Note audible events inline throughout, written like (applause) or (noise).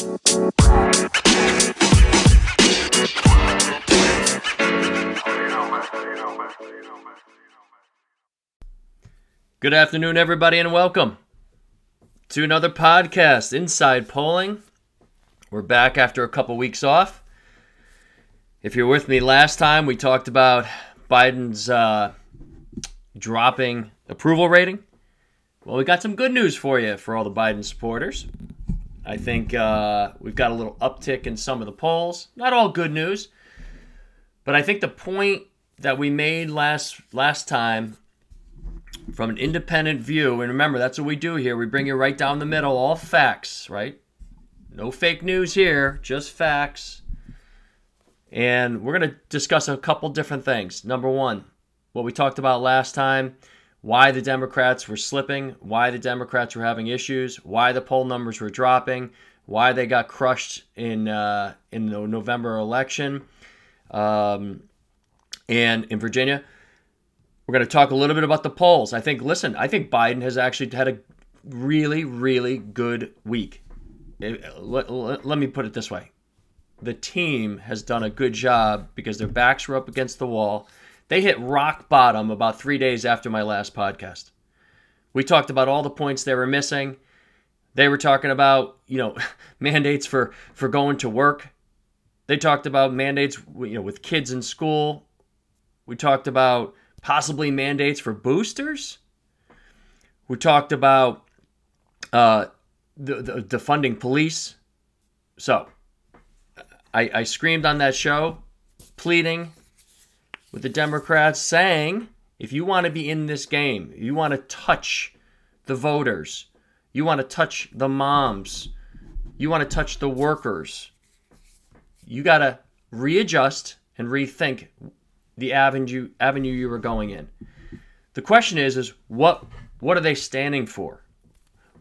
Good afternoon, everybody, and welcome to another podcast, Inside Polling. We're back after a couple weeks off. If you're with me last time, we talked about Biden's uh, dropping approval rating. Well, we got some good news for you for all the Biden supporters. I think uh, we've got a little uptick in some of the polls. Not all good news, but I think the point that we made last last time from an independent view, and remember that's what we do here. We bring you right down the middle, all facts, right? No fake news here, just facts. And we're going to discuss a couple different things. Number one, what we talked about last time why the Democrats were slipping, why the Democrats were having issues, why the poll numbers were dropping, why they got crushed in uh, in the November election, um, and in Virginia. We're going to talk a little bit about the polls. I think, listen, I think Biden has actually had a really, really good week. Let, let, let me put it this way the team has done a good job because their backs were up against the wall. They hit rock bottom about three days after my last podcast. We talked about all the points they were missing. They were talking about, you know, (laughs) mandates for for going to work. They talked about mandates, you know, with kids in school. We talked about possibly mandates for boosters. We talked about uh, the, the defunding police. So I, I screamed on that show, pleading with the Democrats, saying, if you want to be in this game, you want to touch the voters, you want to touch the moms, you want to touch the workers, you got to readjust and rethink the avenue avenue you were going in. The question is is what what are they standing for?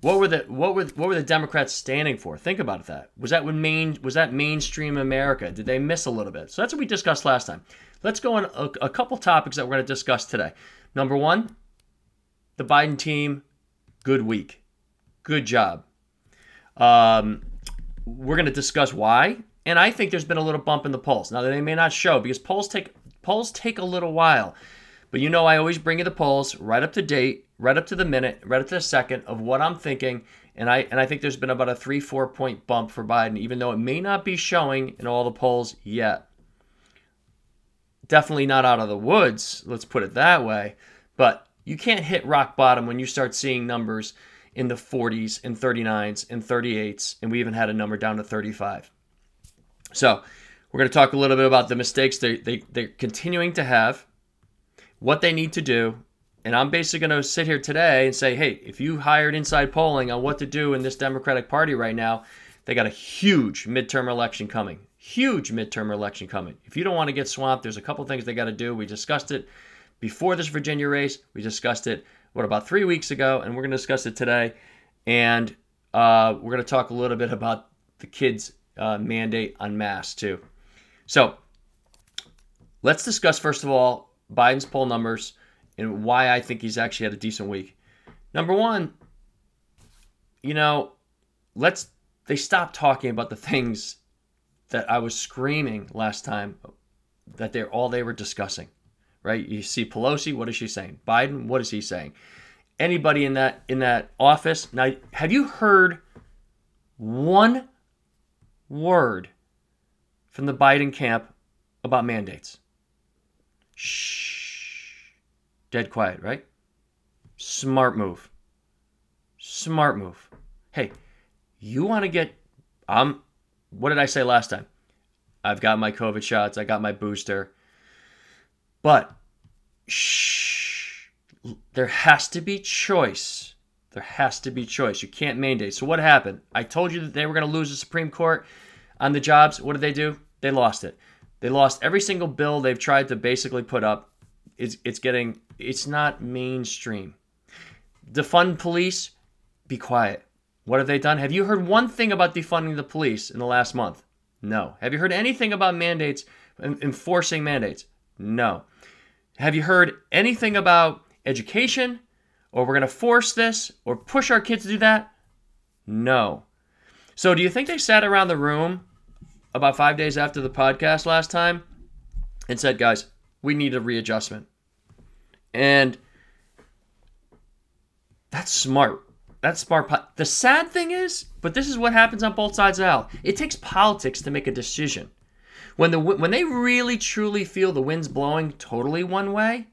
What were the what were what were the Democrats standing for? Think about that. Was that when main was that mainstream America? Did they miss a little bit? So that's what we discussed last time. Let's go on a, a couple topics that we're going to discuss today. Number one, the Biden team, good week, good job. Um, we're going to discuss why, and I think there's been a little bump in the polls. Now they may not show because polls take polls take a little while, but you know I always bring you the polls right up to date right up to the minute, right up to the second of what I'm thinking. And I and I think there's been about a three, four point bump for Biden, even though it may not be showing in all the polls yet. Definitely not out of the woods, let's put it that way. But you can't hit rock bottom when you start seeing numbers in the 40s and 39s and 38s, and we even had a number down to 35. So we're going to talk a little bit about the mistakes they, they, they're continuing to have, what they need to do, and I'm basically going to sit here today and say, hey, if you hired inside polling on what to do in this Democratic Party right now, they got a huge midterm election coming. Huge midterm election coming. If you don't want to get swamped, there's a couple things they got to do. We discussed it before this Virginia race. We discussed it, what, about three weeks ago, and we're going to discuss it today. And uh, we're going to talk a little bit about the kids' uh, mandate on masks, too. So let's discuss, first of all, Biden's poll numbers and why I think he's actually had a decent week. Number one, you know, let's they stop talking about the things that I was screaming last time that they're all they were discussing. Right? You see Pelosi, what is she saying? Biden, what is he saying? Anybody in that in that office. Now, have you heard one word from the Biden camp about mandates? Shh Dead quiet, right? Smart move. Smart move. Hey, you want to get um what did I say last time? I've got my COVID shots, I got my booster. But shh there has to be choice. There has to be choice. You can't mandate. So what happened? I told you that they were going to lose the Supreme Court on the jobs. What did they do? They lost it. They lost every single bill they've tried to basically put up. It's, it's getting it's not mainstream. Defund police, be quiet. What have they done? Have you heard one thing about defunding the police in the last month? No. Have you heard anything about mandates, enforcing mandates? No. Have you heard anything about education or we're going to force this or push our kids to do that? No. So, do you think they sat around the room about five days after the podcast last time and said, guys, we need a readjustment? And that's smart. That's smart. The sad thing is, but this is what happens on both sides of the aisle. It takes politics to make a decision. When the when they really truly feel the wind's blowing totally one way,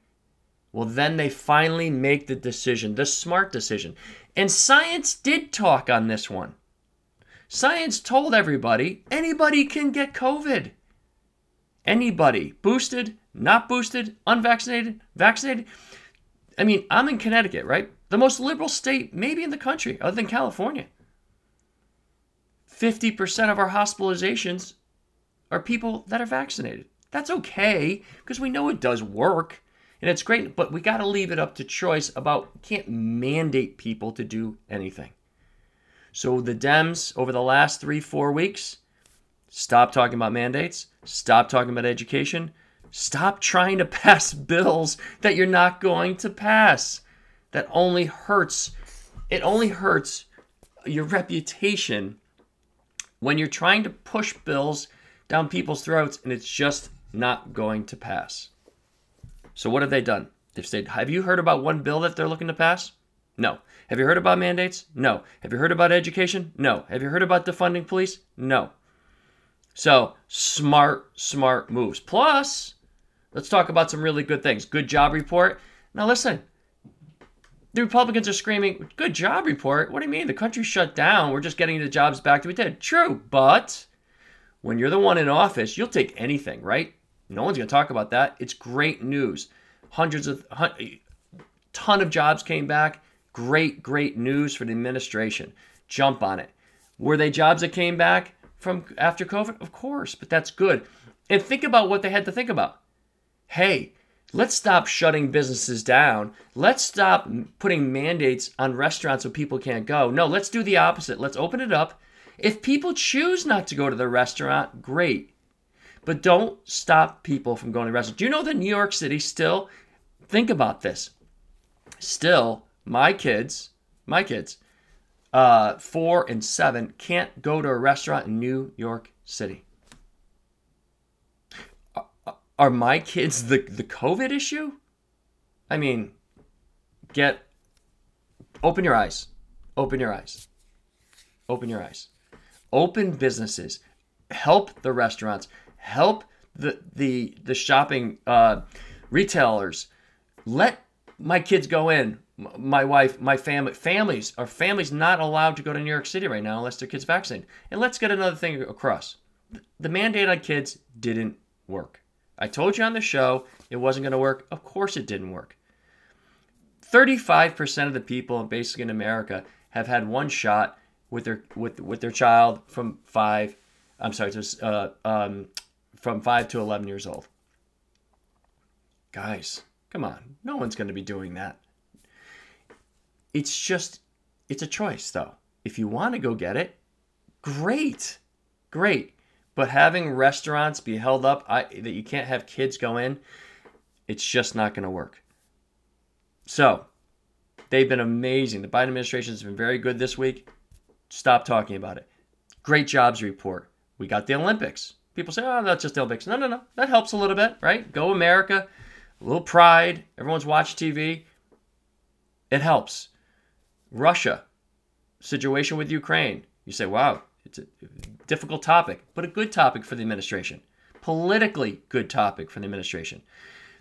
well then they finally make the decision, the smart decision. And science did talk on this one. Science told everybody anybody can get COVID. Anybody, boosted, not boosted, unvaccinated, vaccinated. I mean, I'm in Connecticut, right? The most liberal state, maybe in the country, other than California. 50% of our hospitalizations are people that are vaccinated. That's okay because we know it does work and it's great, but we got to leave it up to choice about can't mandate people to do anything. So the Dems over the last 3-4 weeks stop talking about mandates, stop talking about education, stop trying to (laughs) pass bills that you're not going to pass. That only hurts it only hurts your reputation when you're trying to push bills down people's throats and it's just not going to pass. So what have they done? They've said, "Have you heard about one bill that they're looking to pass?" No. Have you heard about mandates? No. Have you heard about education? No. Have you heard about defunding police? No. So, smart, smart moves. Plus, let's talk about some really good things. Good job report. Now, listen, the Republicans are screaming, good job report. What do you mean? The country shut down. We're just getting the jobs back to we did. True, but when you're the one in office, you'll take anything, right? No one's going to talk about that. It's great news. Hundreds of, ton of jobs came back. Great, great news for the administration. Jump on it. Were they jobs that came back from after COVID? Of course, but that's good. And think about what they had to think about. Hey, let's stop shutting businesses down. Let's stop putting mandates on restaurants so people can't go. No, let's do the opposite. Let's open it up if people choose not to go to the restaurant, great. But don't stop people from going to restaurants. Do you know that New York City still, think about this, still, my kids, my kids, uh, four and seven, can't go to a restaurant in New York City. Are my kids the, the COVID issue? I mean, get, open your eyes. Open your eyes. Open your eyes open businesses, help the restaurants, help the the the shopping uh, retailers. Let my kids go in. My wife, my family, families are families not allowed to go to New York City right now unless their kids vaccinated. And let's get another thing across: the mandate on kids didn't work. I told you on the show it wasn't going to work. Of course, it didn't work. 35% of the people basically in America have had one shot with their with with their child from five. I'm sorry, just uh, um, from five to eleven years old. Guys, come on, no one's going to be doing that. It's just, it's a choice though. If you want to go get it, great, great. But having restaurants be held up, I, that you can't have kids go in, it's just not going to work. So, they've been amazing. The Biden administration has been very good this week. Stop talking about it. Great jobs report. We got the Olympics. People say, oh, that's just the Olympics. No, no, no. That helps a little bit, right? Go America. A little pride. Everyone's watched TV. It helps. Russia, situation with Ukraine. You say, wow, it's a difficult topic, but a good topic for the administration. Politically good topic for the administration.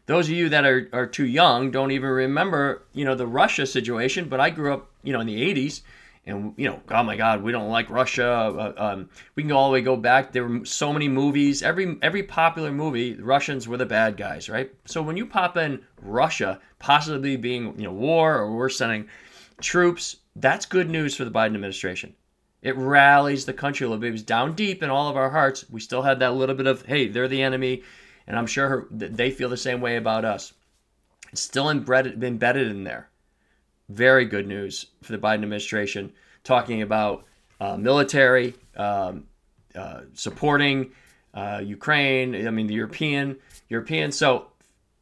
Those of you that are, are too young don't even remember, you know, the Russia situation, but I grew up, you know, in the 80s and you know, oh my God, we don't like Russia. Uh, um, we can go all the way go back. There were so many movies. Every every popular movie, Russians were the bad guys, right? So when you pop in Russia, possibly being you know war or we're sending troops, that's good news for the Biden administration. It rallies the country a little bit. It was down deep in all of our hearts. We still had that little bit of hey, they're the enemy, and I'm sure they feel the same way about us. It's still embedded embedded in there very good news for the Biden administration, talking about uh, military um, uh, supporting uh, Ukraine. I mean, the European European. So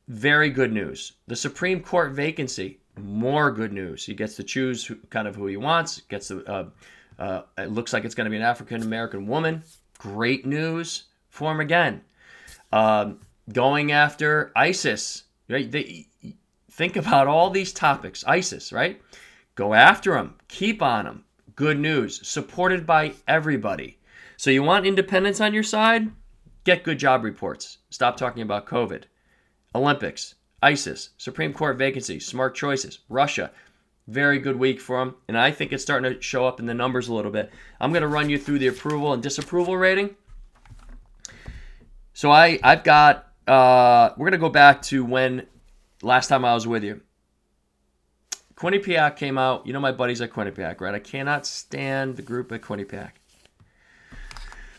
very good news. The Supreme Court vacancy, more good news. He gets to choose who, kind of who he wants. Gets the uh, it looks like it's going to be an African American woman. Great news for him again. Um, going after ISIS, right? They, think about all these topics. ISIS, right? Go after them. Keep on them. Good news. Supported by everybody. So you want independence on your side? Get good job reports. Stop talking about COVID. Olympics, ISIS, Supreme Court vacancy, smart choices, Russia. Very good week for them. And I think it's starting to show up in the numbers a little bit. I'm going to run you through the approval and disapproval rating. So I, I've got, uh, we're going to go back to when last time I was with you. Quinnipiac came out. You know my buddies at Quinnipiac, right? I cannot stand the group at Quinnipiac.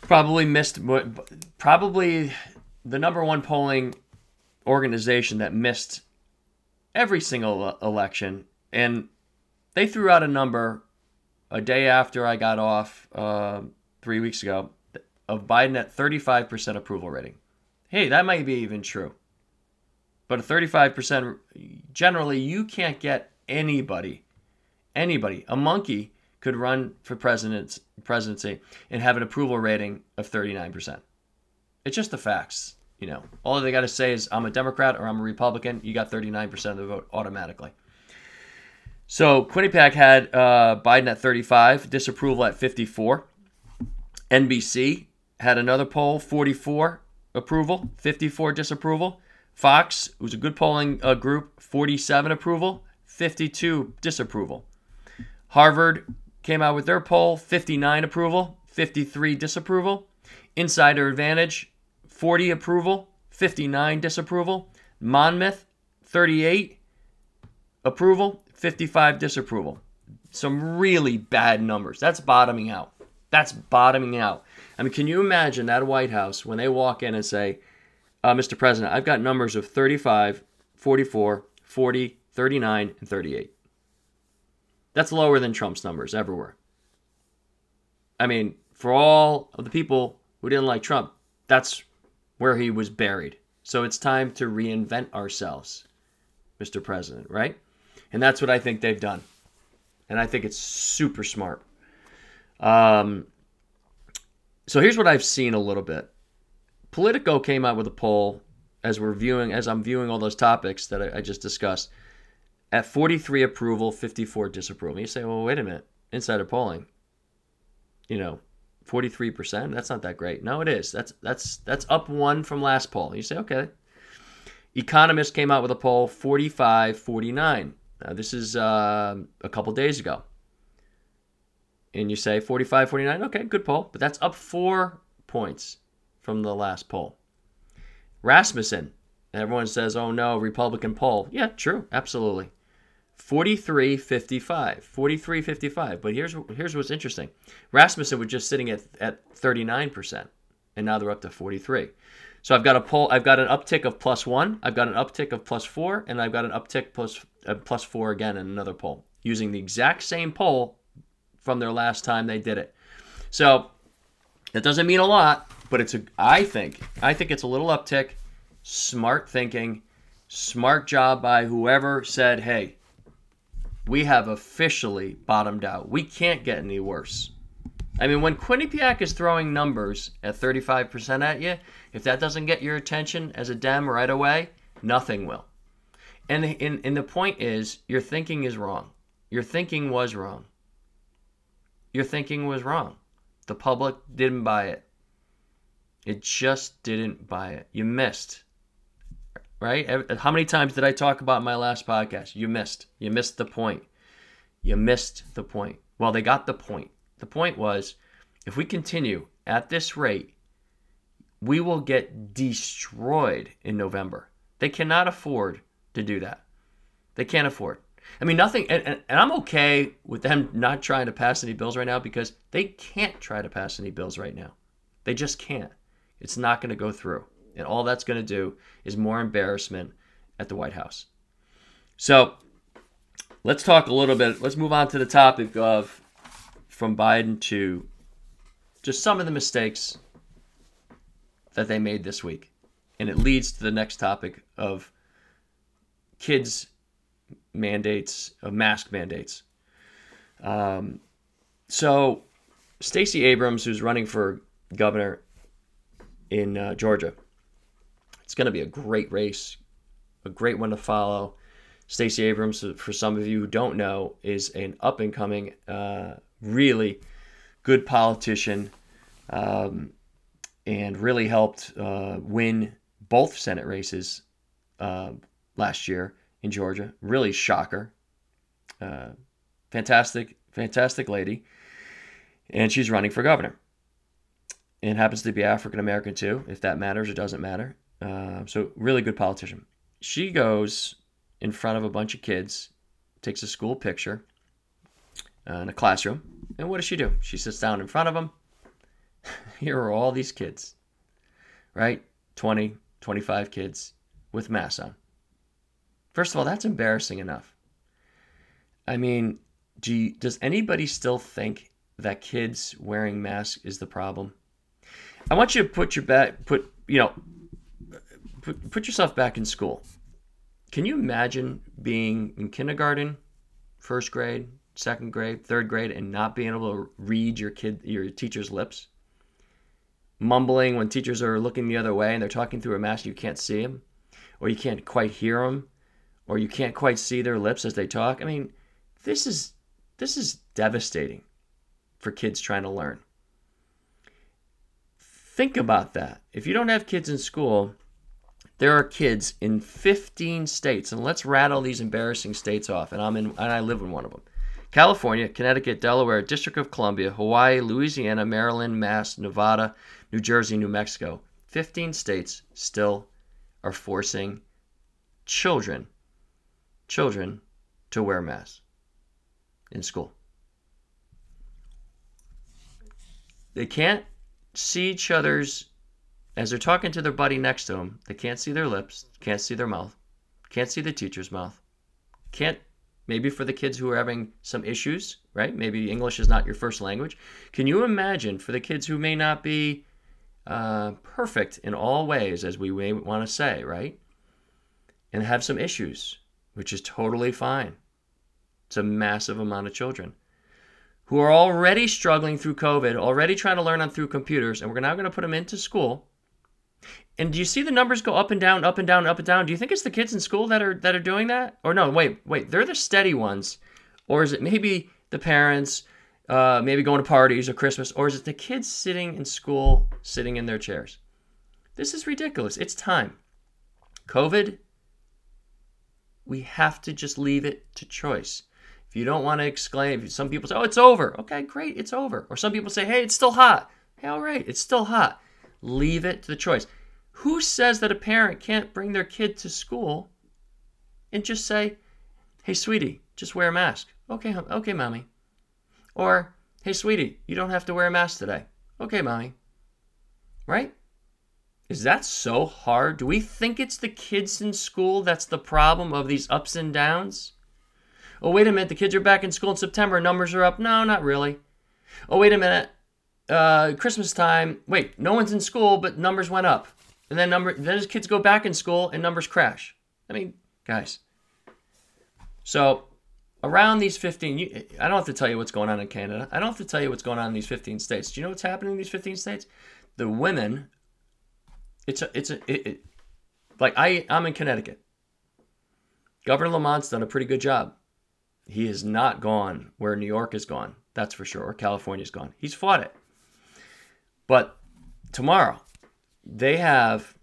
Probably missed, probably the number one polling organization that missed every single election. And they threw out a number a day after I got off uh, three weeks ago of Biden at 35% approval rating. Hey, that might be even true. But a 35%, generally, you can't get anybody, anybody, a monkey could run for president, presidency and have an approval rating of 39%. It's just the facts. You know, all they got to say is I'm a Democrat or I'm a Republican. You got 39% of the vote automatically. So Quinnipiac had uh, Biden at 35, disapproval at 54. NBC had another poll, 44 approval, 54 disapproval. Fox, who's a good polling uh, group, 47 approval, 52 disapproval. Harvard came out with their poll, 59 approval, 53 disapproval. Insider Advantage, 40 approval, 59 disapproval. Monmouth, 38 approval, 55 disapproval. Some really bad numbers. That's bottoming out. That's bottoming out. I mean, can you imagine that White House when they walk in and say, uh, Mr. President, I've got numbers of 35, 44, 40, 39, and 38. That's lower than Trump's numbers everywhere. I mean, for all of the people who didn't like Trump, that's where he was buried. So it's time to reinvent ourselves, Mr. President, right? And that's what I think they've done. And I think it's super smart. Um, so here's what I've seen a little bit. Politico came out with a poll as we're viewing, as I'm viewing all those topics that I, I just discussed, at 43 approval, 54 disapproval. You say, well, wait a minute, insider polling. You know, 43%. That's not that great. No, it is. That's that's that's up one from last poll. You say, okay. Economist came out with a poll 45 49. Now, this is uh, a couple days ago. And you say 45 49. Okay, good poll. But that's up four points from the last poll. Rasmussen. Everyone says, oh no, Republican poll. Yeah, true. Absolutely. 43 55 43 55 but here's here's what's interesting rasmussen was just sitting at, at 39% and now they're up to 43 so i've got a poll i've got an uptick of plus one i've got an uptick of plus four and i've got an uptick plus, plus four again in another poll using the exact same poll from their last time they did it so that doesn't mean a lot but it's a i think i think it's a little uptick smart thinking smart job by whoever said hey we have officially bottomed out. We can't get any worse. I mean, when Quinnipiac is throwing numbers at 35% at you, if that doesn't get your attention as a Dem right away, nothing will. And, and, and the point is, your thinking is wrong. Your thinking was wrong. Your thinking was wrong. The public didn't buy it. It just didn't buy it. You missed right? How many times did I talk about my last podcast? You missed. You missed the point. You missed the point. Well, they got the point. The point was if we continue at this rate, we will get destroyed in November. They cannot afford to do that. They can't afford. I mean, nothing, and, and, and, I'm okay with them not trying to pass any bills right now because they can't try to pass any bills right now. They just can't. It's not going to go through. And all that's going to do is more embarrassment at the White House. So let's talk a little bit. Let's move on to the topic of from Biden to just some of the mistakes that they made this week. And it leads to the next topic of kids' mandates, of mask mandates. Um, So, Stacey Abrams, who's running for governor in uh, Georgia, it's going to be a great race, a great one to follow. Stacey Abrams, for some of you who don't know, is an up and coming, uh, really good politician um, and really helped uh, win both Senate races uh, last year in Georgia. Really shocker. Uh, fantastic, fantastic lady. And she's running for governor. And happens to be African American too, if that matters or doesn't matter. Uh, so, really good politician. She goes in front of a bunch of kids, takes a school picture uh, in a classroom. And what does she do? She sits down in front of them. (laughs) Here are all these kids, right? 20, 25 kids with masks on. First of all, that's embarrassing enough. I mean, do you, does anybody still think that kids wearing masks is the problem? I want you to put your back, put you know, put, put yourself back in school. Can you imagine being in kindergarten, first grade, second grade, third grade, and not being able to read your kid, your teacher's lips? Mumbling when teachers are looking the other way and they're talking through a mask, you can't see them, or you can't quite hear them, or you can't quite see their lips as they talk. I mean, this is this is devastating for kids trying to learn. Think about that. If you don't have kids in school, there are kids in 15 states, and let's rattle these embarrassing states off. And I'm in, and I live in one of them: California, Connecticut, Delaware, District of Columbia, Hawaii, Louisiana, Maryland, Mass, Nevada, New Jersey, New Mexico. 15 states still are forcing children, children, to wear masks in school. They can't see each other's as they're talking to their buddy next to them, they can't see their lips, can't see their mouth, can't see the teacher's mouth, can't maybe for the kids who are having some issues, right? Maybe English is not your first language. Can you imagine for the kids who may not be uh, perfect in all ways, as we may want to say, right? And have some issues, which is totally fine. It's a massive amount of children who are already struggling through COVID, already trying to learn on through computers, and we're now going to put them into school and do you see the numbers go up and down, up and down, up and down? Do you think it's the kids in school that are that are doing that? Or no, wait, wait, they're the steady ones. Or is it maybe the parents uh, maybe going to parties or Christmas, or is it the kids sitting in school, sitting in their chairs? This is ridiculous. It's time. COVID, we have to just leave it to choice. If you don't want to exclaim, some people say, oh, it's over. Okay, great, it's over. Or some people say, hey, it's still hot. Hey, all right, it's still hot. Leave it to the choice. Who says that a parent can't bring their kid to school and just say, hey, sweetie, just wear a mask? Okay, okay, mommy. Or, hey, sweetie, you don't have to wear a mask today. Okay, mommy. Right? Is that so hard? Do we think it's the kids in school that's the problem of these ups and downs? Oh, wait a minute, the kids are back in school in September, numbers are up. No, not really. Oh, wait a minute, uh, Christmas time, wait, no one's in school, but numbers went up. And then number then his kids go back in school and numbers crash. I mean, guys. So around these 15, you, I don't have to tell you what's going on in Canada. I don't have to tell you what's going on in these 15 states. Do you know what's happening in these 15 states? The women, it's a, it's a, it, it, like I, I'm in Connecticut. Governor Lamont's done a pretty good job. He has not gone where New York has gone, that's for sure, or California's gone. He's fought it. But tomorrow, they have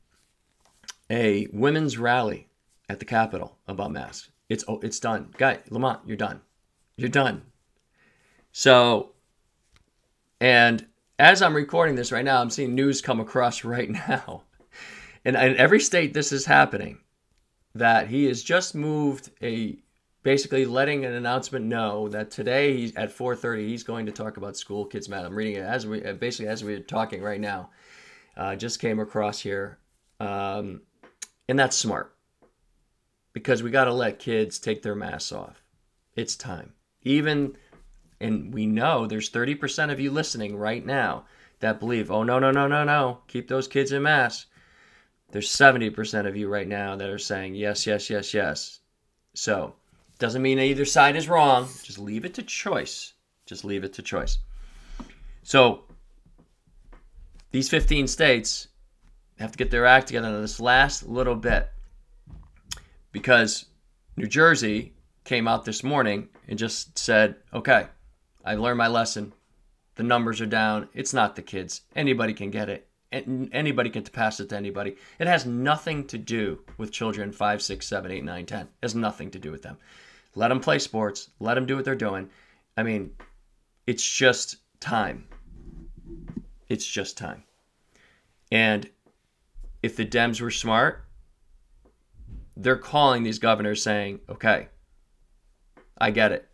a women's rally at the Capitol about masks. It's oh, it's done, guy Lamont. You're done. You're done. So, and as I'm recording this right now, I'm seeing news come across (laughs) right now, and in every state this is happening, that he has just moved a basically letting an announcement know that today he's at 4:30 he's going to talk about school kids matter. I'm reading it as we basically as we're talking right now. Uh, just came across here, um, and that's smart because we got to let kids take their masks off. It's time. Even and we know there's 30% of you listening right now that believe, oh no no no no no, keep those kids in masks. There's 70% of you right now that are saying yes yes yes yes. So doesn't mean either side is wrong. Just leave it to choice. Just leave it to choice. So these 15 states have to get their act together on this last little bit because New Jersey came out this morning and just said, okay, I've learned my lesson. The numbers are down. It's not the kids. Anybody can get it. Anybody can pass it to anybody. It has nothing to do with children 5, 6, 7, 8, 9, 10. It has nothing to do with them. Let them play sports. Let them do what they're doing. I mean, it's just time. It's just time. And if the Dems were smart, they're calling these governors saying, okay, I get it.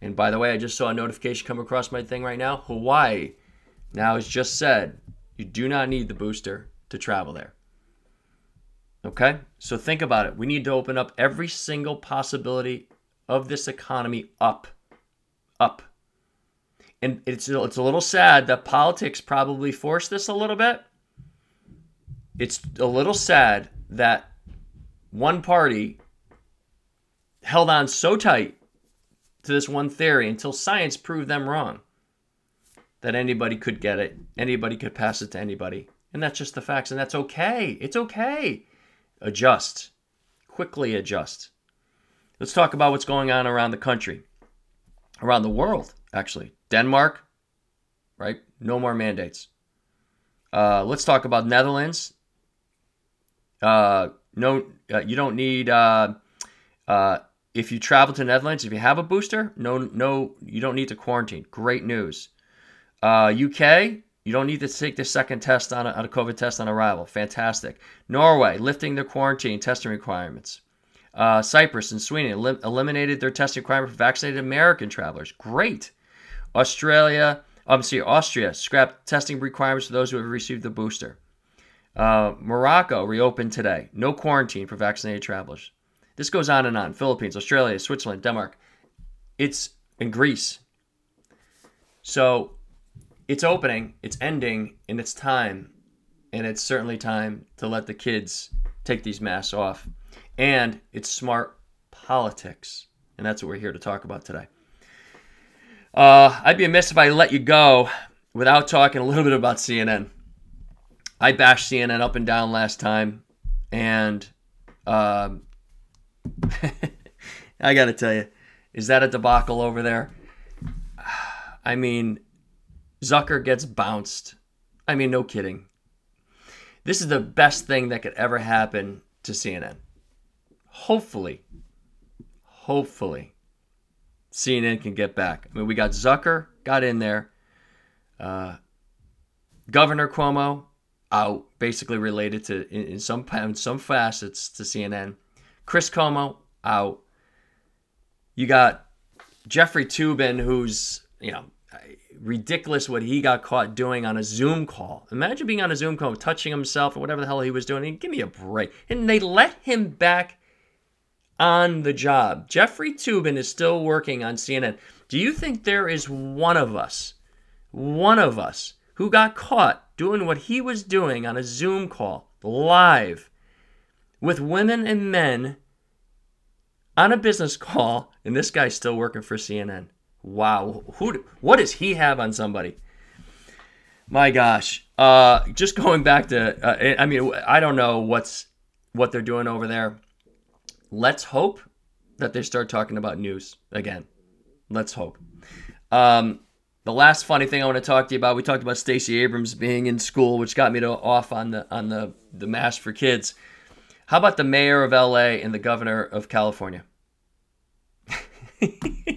And by the way, I just saw a notification come across my thing right now. Hawaii now has just said you do not need the booster to travel there. Okay? So think about it. We need to open up every single possibility of this economy up. Up. And it's, it's a little sad that politics probably forced this a little bit. It's a little sad that one party held on so tight to this one theory until science proved them wrong that anybody could get it, anybody could pass it to anybody. And that's just the facts, and that's okay. It's okay. Adjust. Quickly adjust. Let's talk about what's going on around the country, around the world, actually. Denmark, right? No more mandates. Uh, let's talk about Netherlands. Uh, no, uh, you don't need. Uh, uh, if you travel to Netherlands, if you have a booster, no, no, you don't need to quarantine. Great news. UK, uh, you don't need to take the second test on a, on a COVID test on arrival. Fantastic. Norway, lifting their quarantine testing requirements. Uh, Cyprus and Sweden elim- eliminated their testing requirement for vaccinated American travelers. Great. Australia, I'm sorry, Austria scrapped testing requirements for those who have received the booster. Uh, Morocco reopened today. No quarantine for vaccinated travelers. This goes on and on. Philippines, Australia, Switzerland, Denmark. It's in Greece. So it's opening, it's ending, and it's time. And it's certainly time to let the kids take these masks off. And it's smart politics. And that's what we're here to talk about today. Uh, I'd be amiss if I let you go without talking a little bit about CNN. I bashed CNN up and down last time, and um, (laughs) I got to tell you, is that a debacle over there? (sighs) I mean, Zucker gets bounced. I mean, no kidding. This is the best thing that could ever happen to CNN. Hopefully, hopefully, CNN can get back. I mean, we got Zucker got in there. Uh, Governor Cuomo out, basically related to in, in some in some facets to CNN. Chris Cuomo out. You got Jeffrey Toobin, who's you know ridiculous what he got caught doing on a Zoom call. Imagine being on a Zoom call, touching himself or whatever the hell he was doing. Give me a break. And they let him back on the job. Jeffrey Toobin is still working on CNN. Do you think there is one of us, one of us, who got caught doing what he was doing on a Zoom call live with women and men on a business call, and this guy's still working for CNN? Wow, who? What does he have on somebody? My gosh. Uh, just going back to, uh, I mean, I don't know what's what they're doing over there. Let's hope that they start talking about news again. Let's hope. Um, the last funny thing I want to talk to you about, we talked about Stacey Abrams being in school, which got me to off on the on the the mask for kids. How about the mayor of LA and the governor of California? (laughs)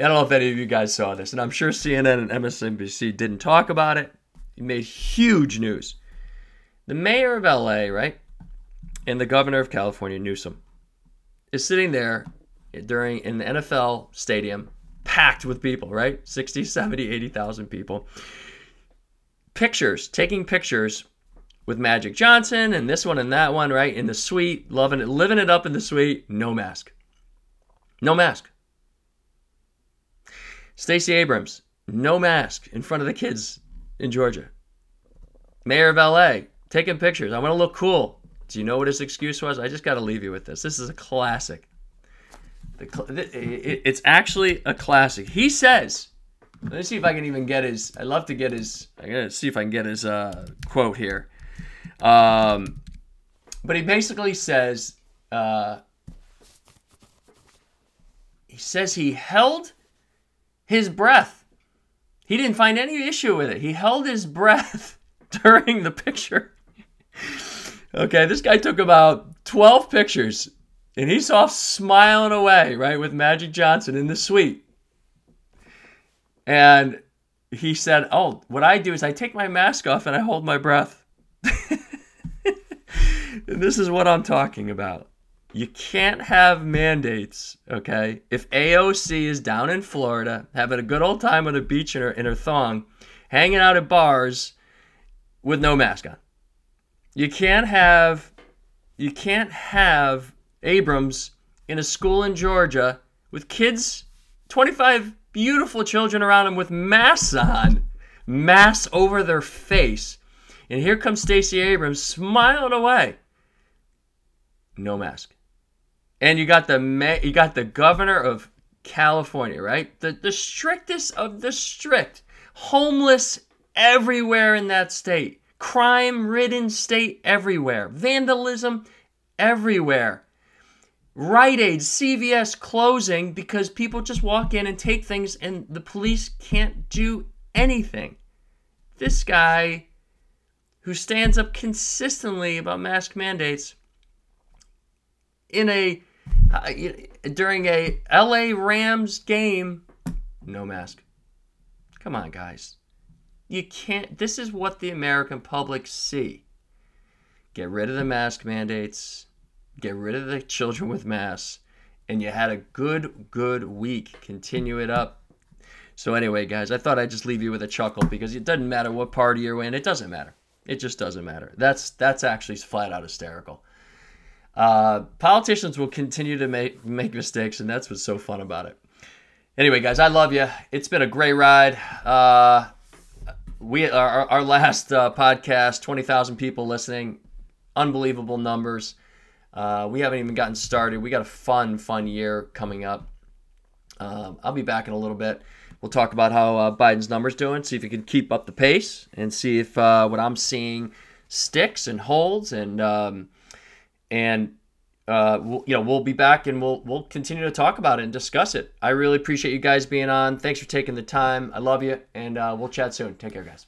I don't know if any of you guys saw this, and I'm sure CNN and MSNBC didn't talk about it. It made huge news. The mayor of LA, right, and the governor of California, Newsom, is sitting there during in the NFL stadium, packed with people, right? 60, 70, 80,000 people. Pictures, taking pictures with Magic Johnson and this one and that one, right? In the suite, loving it, living it up in the suite, no mask. No mask. Stacey Abrams, no mask in front of the kids in Georgia. Mayor of LA, taking pictures. I want to look cool. Do you know what his excuse was? I just got to leave you with this. This is a classic. It's actually a classic. He says, let me see if I can even get his. I love to get his. I gotta see if I can get his uh, quote here. Um, but he basically says, uh, he says he held his breath. He didn't find any issue with it. He held his breath (laughs) during the picture. okay, this guy took about 12 pictures and he's off smiling away, right, with Magic Johnson in the suite. And he said, Oh, what I do is I take my mask off and I hold my breath. (laughs) and this is what I'm talking about. You can't have mandates, okay? If AOC is down in Florida having a good old time on the beach in her, in her thong, hanging out at bars with no mask on. You can't have you can't have Abrams in a school in Georgia with kids, 25 beautiful children around him with masks on, masks over their face. And here comes Stacey Abrams smiling away. No mask. And you got the you got the governor of California, right? The the strictest of the strict. Homeless everywhere in that state. Crime-ridden state everywhere. Vandalism everywhere. Rite Aid, CVS closing because people just walk in and take things and the police can't do anything. This guy who stands up consistently about mask mandates in a uh, during a LA Rams game, no mask. Come on, guys. You can't. This is what the American public see. Get rid of the mask mandates get rid of the children with masks, and you had a good, good week. Continue it up. So, anyway, guys, I thought I'd just leave you with a chuckle because it doesn't matter what party you're in. It doesn't matter. It just doesn't matter. That's that's actually flat out hysterical. Uh, politicians will continue to make make mistakes, and that's what's so fun about it. Anyway, guys, I love you. It's been a great ride. Uh, we our, our last uh, podcast, twenty thousand people listening, unbelievable numbers. Uh, we haven't even gotten started. We got a fun, fun year coming up. Um, I'll be back in a little bit. We'll talk about how uh, Biden's numbers doing, see if he can keep up the pace, and see if uh, what I'm seeing sticks and holds, and um, and uh, we'll, you know we'll be back and we'll we'll continue to talk about it and discuss it. I really appreciate you guys being on. Thanks for taking the time. I love you, and uh, we'll chat soon. Take care, guys.